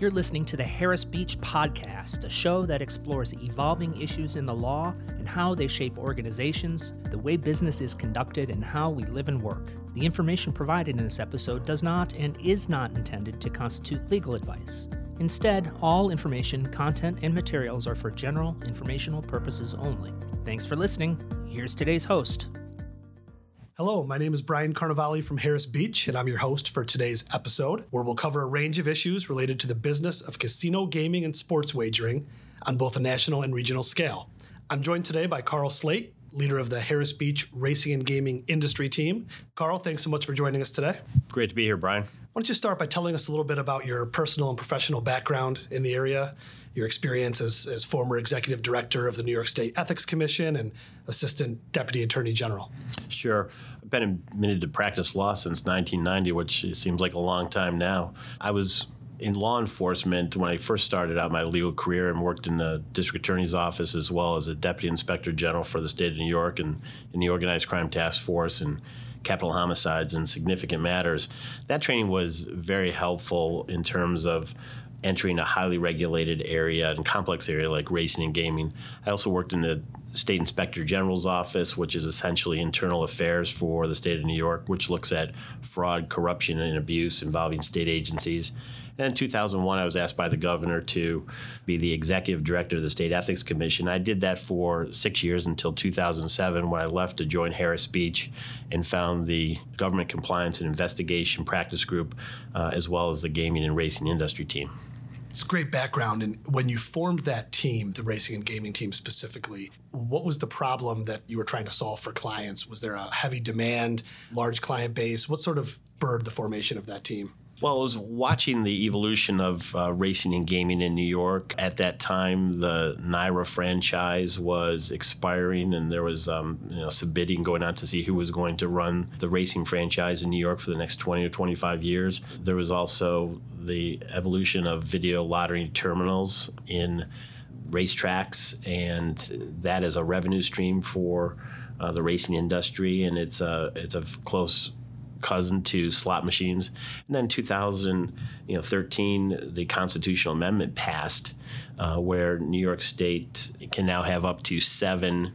You're listening to the Harris Beach Podcast, a show that explores evolving issues in the law and how they shape organizations, the way business is conducted, and how we live and work. The information provided in this episode does not and is not intended to constitute legal advice. Instead, all information, content, and materials are for general informational purposes only. Thanks for listening. Here's today's host. Hello, my name is Brian Carnevale from Harris Beach, and I'm your host for today's episode, where we'll cover a range of issues related to the business of casino gaming and sports wagering on both a national and regional scale. I'm joined today by Karl Sleight, leader of the Harris Beach Racing and Gaming Industry Team. Karl, thanks so much for joining us today. Great to be here, Brian. Why don't you start by telling us a little bit about your personal and professional background in the area, your experience as, as former executive director of the New York State Ethics Commission and assistant deputy attorney general? Sure. I've been admitted to practice law since 1990, which seems like a long time now. I was in law enforcement when I first started out my legal career and worked in the district attorney's office as well as a deputy inspector general for the state of New York and in the organized crime task force and capital homicides and significant matters. That training was very helpful in terms of entering a highly regulated area and complex area like racing and gaming. I also worked in the state inspector general's office, which is essentially internal affairs for the state of New York, which looks at fraud, corruption, and abuse involving state agencies. And in 2001, I was asked by the governor to be the executive director of the State Ethics Commission. I did that for six years until 2007 when I left to join Harris Beach and found the Government Compliance and Investigation Practice Group, uh, as well as the Gaming and Racing Industry Team. It's great background. And when you formed that team, the racing and gaming team specifically, what was the problem that you were trying to solve for clients? Was there a heavy demand, large client base? What sort of spurred the formation of that team? Well, I was watching the evolution of uh, racing and gaming in New York. At that time, the NYRA franchise was expiring, and there was um, you know, some bidding going on to see who was going to run the racing franchise in New York for the next 20 or 25 years. There was also the evolution of video lottery terminals in racetracks, and that is a revenue stream for uh, the racing industry, and it's a it's a close cousin to slot machines. And then 2013, the constitutional amendment passed, uh, where New York State can now have up to seven.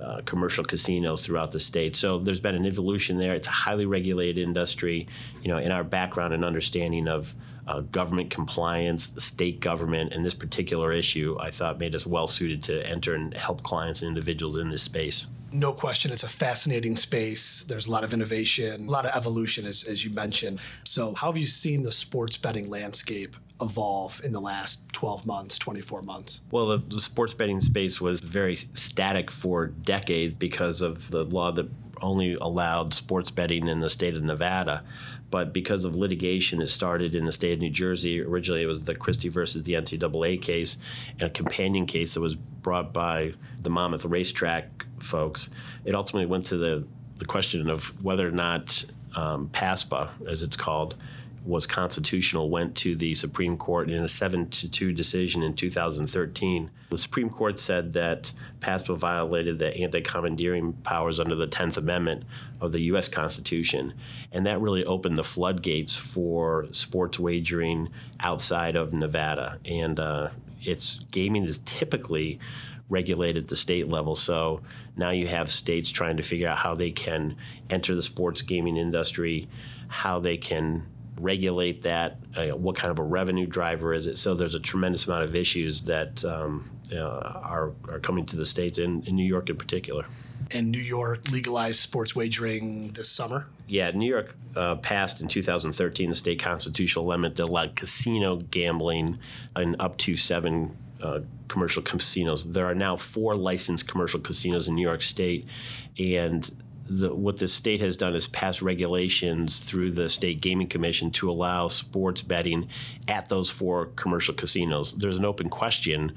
Uh, commercial casinos throughout the state. So there's been an evolution there. It's a highly regulated industry. You know, in our background and understanding of uh, government compliance, the state government, and this particular issue, I thought made us well suited to enter and help clients and individuals in this space no question it's a fascinating space. There's a lot of innovation a lot of evolution as, as you mentioned. So how have you seen the sports betting landscape evolve in the last 12 months 24 months? Well the, the sports betting space was very static for decades because of the law that only allowed sports betting in the state of nevada. But because of litigation it started in the state of New Jersey. Originally, it was the Christie versus the NCAA case, and a companion case that was brought by the Monmouth Racetrack folks. It ultimately went to the, the question of whether or not um, PASPA, as it's called, was constitutional went to the Supreme Court in a 7 to 2 decision in 2013. The Supreme Court said that PASPA violated the anti commandeering powers under the 10th Amendment of the U.S. Constitution. And that really opened the floodgates for sports wagering outside of Nevada. And uh, it's gaming is typically regulated at the state level. So now you have states trying to figure out how they can enter the sports gaming industry, how they can regulate that, uh, what kind of a revenue driver is it. So there's a tremendous amount of issues that um, uh, are, are coming to the states, in, in New York in particular. And New York legalized sports wagering this summer? Yeah, New York uh, passed in 2013 the state constitutional amendment that allowed casino gambling in up to seven uh, commercial casinos. There are now four licensed commercial casinos in New York State, and the, what the state has done is pass regulations through the state gaming commission to allow sports betting at those four commercial casinos. There's an open question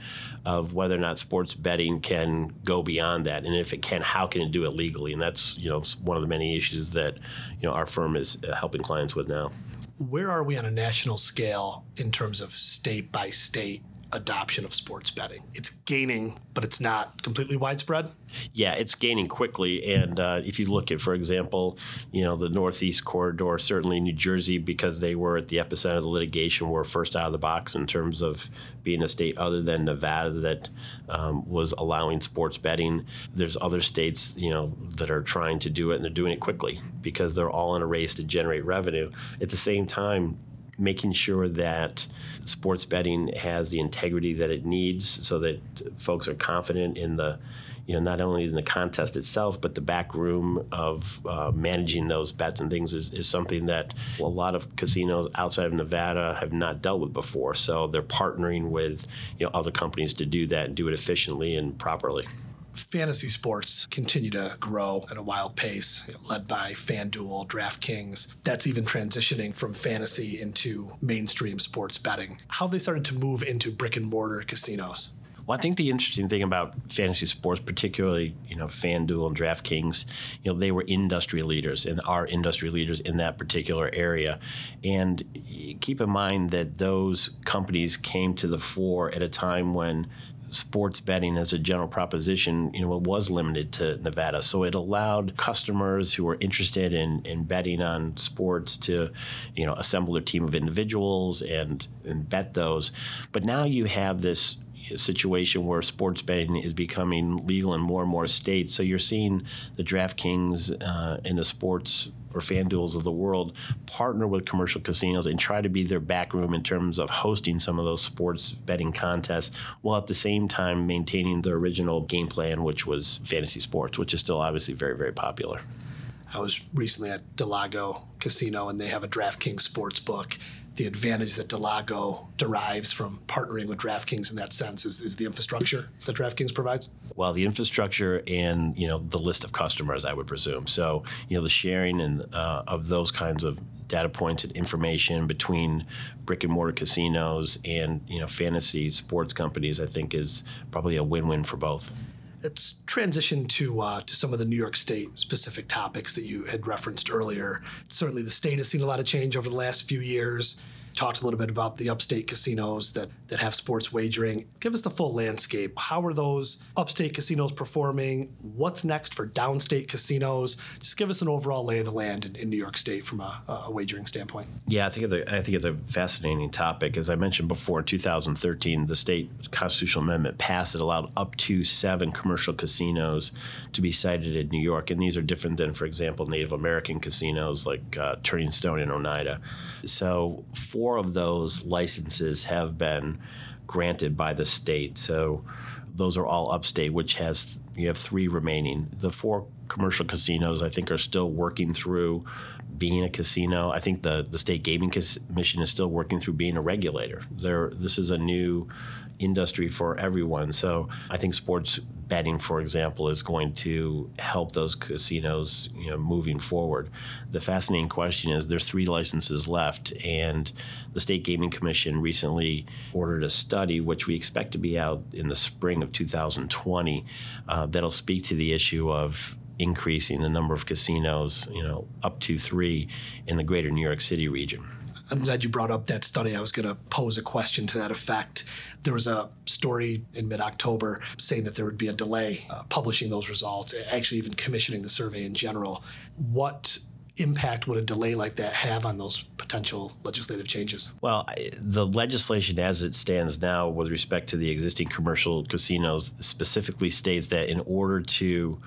of whether or not sports betting can go beyond that, and if it can, how can it do it legally? And that's you know one of the many issues that you know our firm is uh, helping clients with now. Where are we on a national scale in terms of state by state adoption of sports betting. It's gaining, but it's not completely widespread. Yeah, it's gaining quickly, and uh, if you look at, for example, you know the Northeast corridor, certainly New Jersey, because they were at the epicenter of the litigation, were first out of the box in terms of being a state other than Nevada that um, was allowing sports betting. There's other states, you know, that are trying to do it, and they're doing it quickly because they're all in a race to generate revenue. At the same time, making sure that sports betting has the integrity that it needs so that folks are confident in the you know not only in the contest itself but the back room of uh, managing those bets and things is, is something that a lot of casinos outside of nevada have not dealt with before. So they're partnering with you know other companies to do that and do it efficiently and properly fantasy sports continue to grow at a wild pace, led by FanDuel, DraftKings. That's even transitioning from fantasy into mainstream sports betting. How they started to move into brick and mortar casinos. Well, I think the interesting thing about fantasy sports, particularly you know FanDuel and DraftKings, you know they were industry leaders and are industry leaders in that particular area. And keep in mind that those companies came to the fore at a time when sports betting as a general proposition, you know, it was limited to Nevada. So it allowed customers who were interested in, in betting on sports to, you know, assemble their team of individuals and, and bet those. But now you have this situation where sports betting is becoming legal in more and more states. So you're seeing the DraftKings uh, and the sports or FanDuels of the world partner with commercial casinos and try to be their back room in terms of hosting some of those sports betting contests, while at the same time maintaining the original game plan, which was fantasy sports, which is still obviously very, very popular. I was recently at del Lago Casino, and they have a DraftKings sports book the advantage that del Lago derives from partnering with DraftKings in that sense is, is the infrastructure that DraftKings provides? Well, the infrastructure and you know the list of customers, I would presume. So you know the sharing and uh, of those kinds of data points and information between brick and mortar casinos and you know fantasy sports companies, I think is probably a win-win for both. Let's transition to uh, to some of the New York State specific topics that you had referenced earlier. Certainly, the state has seen a lot of change over the last few years talked a little bit about the upstate casinos that, that have sports wagering. Give us the full landscape. How are those upstate casinos performing? What's next for downstate casinos? Just give us an overall lay of the land in, in New York State from a, a, wagering standpoint. Yeah, I think it's a, I think it's a fascinating topic. As I mentioned before, in 2013, the state constitutional amendment passed that allowed up to seven commercial casinos to be sited in New York, and these are different than, for example, Native American casinos like uh, Turning Stone in Oneida. So, four of those licenses have been granted by the state. So, those are all upstate, which has you have three remaining. The four commercial casinos, I think, are still working through being a casino. I think the the state gaming commission is still working through being a regulator. There, this is a new industry for everyone. So I think sports betting, for example, is going to help those casinos, you know, moving forward. The fascinating question is there's three licenses left, and the state gaming commission recently ordered a study, which we expect to be out in the spring of 2020, uh, that'll speak to the issue of increasing the number of casinos, you know, up to three in the greater New York City region. I'm glad you brought up that study. I was going to pose a question to that effect. There was a story in mid October saying that there would be a delay uh, publishing those results, actually, even commissioning the survey in general. What impact would a delay like that have on those potential legislative changes? Well, the legislation as it stands now with respect to the existing commercial casinos specifically states that in order to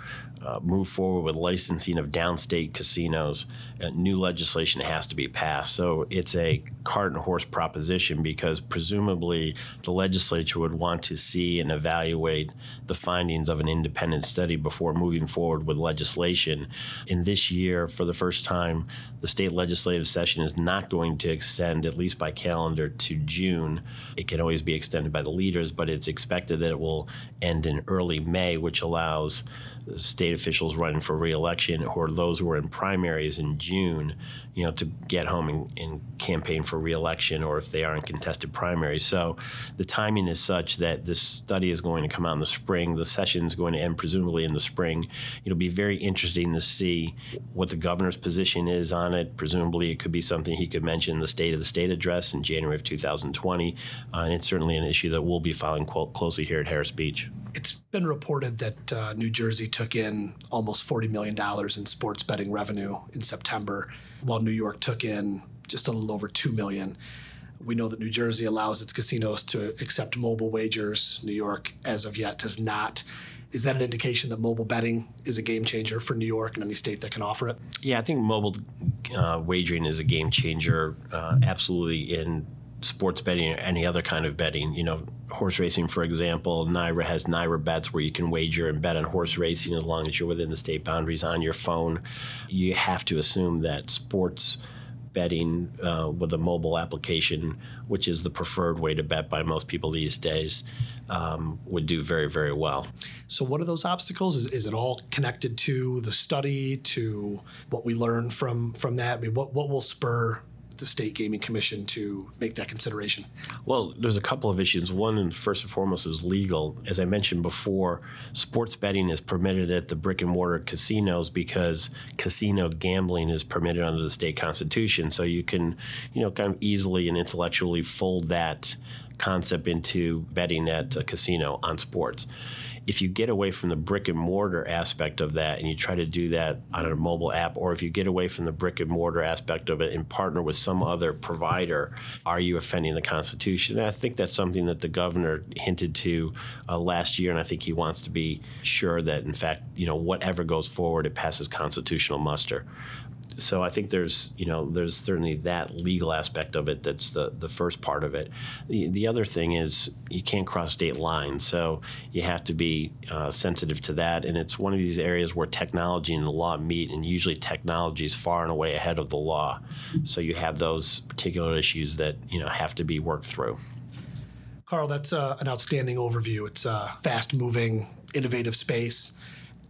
uh, move forward with licensing of downstate casinos, uh, new legislation has to be passed. So it's a cart and horse proposition because presumably the legislature would want to see and evaluate the findings of an independent study before moving forward with legislation. In this year, for the first time, the state legislative session is not going to extend, at least by calendar, to June. It can always be extended by the leaders, but it's expected that it will end in early May, which allows state officials running for reelection or those who are in primaries in June you know, to get home and, and campaign for reelection or if they are in contested primaries. So the timing is such that this study is going to come out in the spring. The session is going to end presumably in the spring. It'll be very interesting to see what the governor's position is on it. Presumably, it could be something he could mention in the State of the State address in January of 2020. Uh, and it's certainly an issue that we'll be following closely here at Harris Beach. It's been reported that uh, New Jersey took in almost $40 million in sports betting revenue in September, while New York took in just a little over 2 million. We know that New Jersey allows its casinos to accept mobile wagers. New York, as of yet, does not. Is that an indication that mobile betting is a game changer for New York and any state that can offer it? Yeah, I think mobile uh, wagering is a game changer, uh, absolutely in sports betting or any other kind of betting. You know, horse racing, for example, NYRA has NYRA bets where you can wager and bet on horse racing as long as you're within the state boundaries on your phone. You have to assume that sports betting uh, with a mobile application, which is the preferred way to bet by most people these days, um, would do very, very well. So, what are those obstacles? Is, is it all connected to the study, to what we learn from from that? I mean, what what will spur the state gaming commission to make that consideration? Well, there's a couple of issues. One, first and foremost, is legal. As I mentioned before, sports betting is permitted at the brick and mortar casinos because casino gambling is permitted under the state constitution. So you can, you know, kind of easily and intellectually fold that concept into betting at a casino on sports if you get away from the brick and mortar aspect of that and you try to do that on a mobile app, or if you get away from the brick and mortar aspect of it and partner with some other provider, are you offending the Constitution? And I think that's something that the governor hinted to uh, last year, and I think he wants to be sure that, in fact, you know, whatever goes forward, it passes constitutional muster so I think there's you know there's certainly that legal aspect of it that's the the first part of it. The, the other thing is you can't cross state lines, so you have to be uh, sensitive to that. And it's one of these areas where technology and the law meet, and usually technology is far and away ahead of the law. So you have those particular issues that you know have to be worked through. Karl, that's uh, an outstanding overview. It's a fast moving, innovative space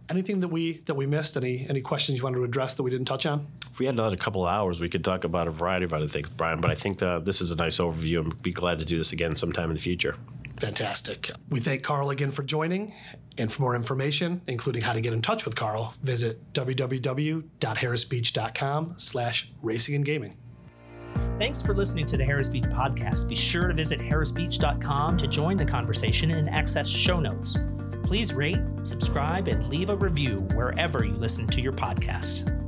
anything that we that we missed? Any any questions you wanted to address that we didn't touch on? If we had another couple of hours, we could talk about a variety of other things, Brian. But I think uh, this is a nice overview, and be glad to do this again sometime in the future. Fantastic. We thank Karl again for joining. And for more information, including how to get in touch with Karl, visit www.harrisbeach.com slash racing and gaming. Thanks for listening to the Harris Beach podcast. Be sure to visit harrisbeach.com to join the conversation and access show notes. Please rate, subscribe, and leave a review wherever you listen to your podcast.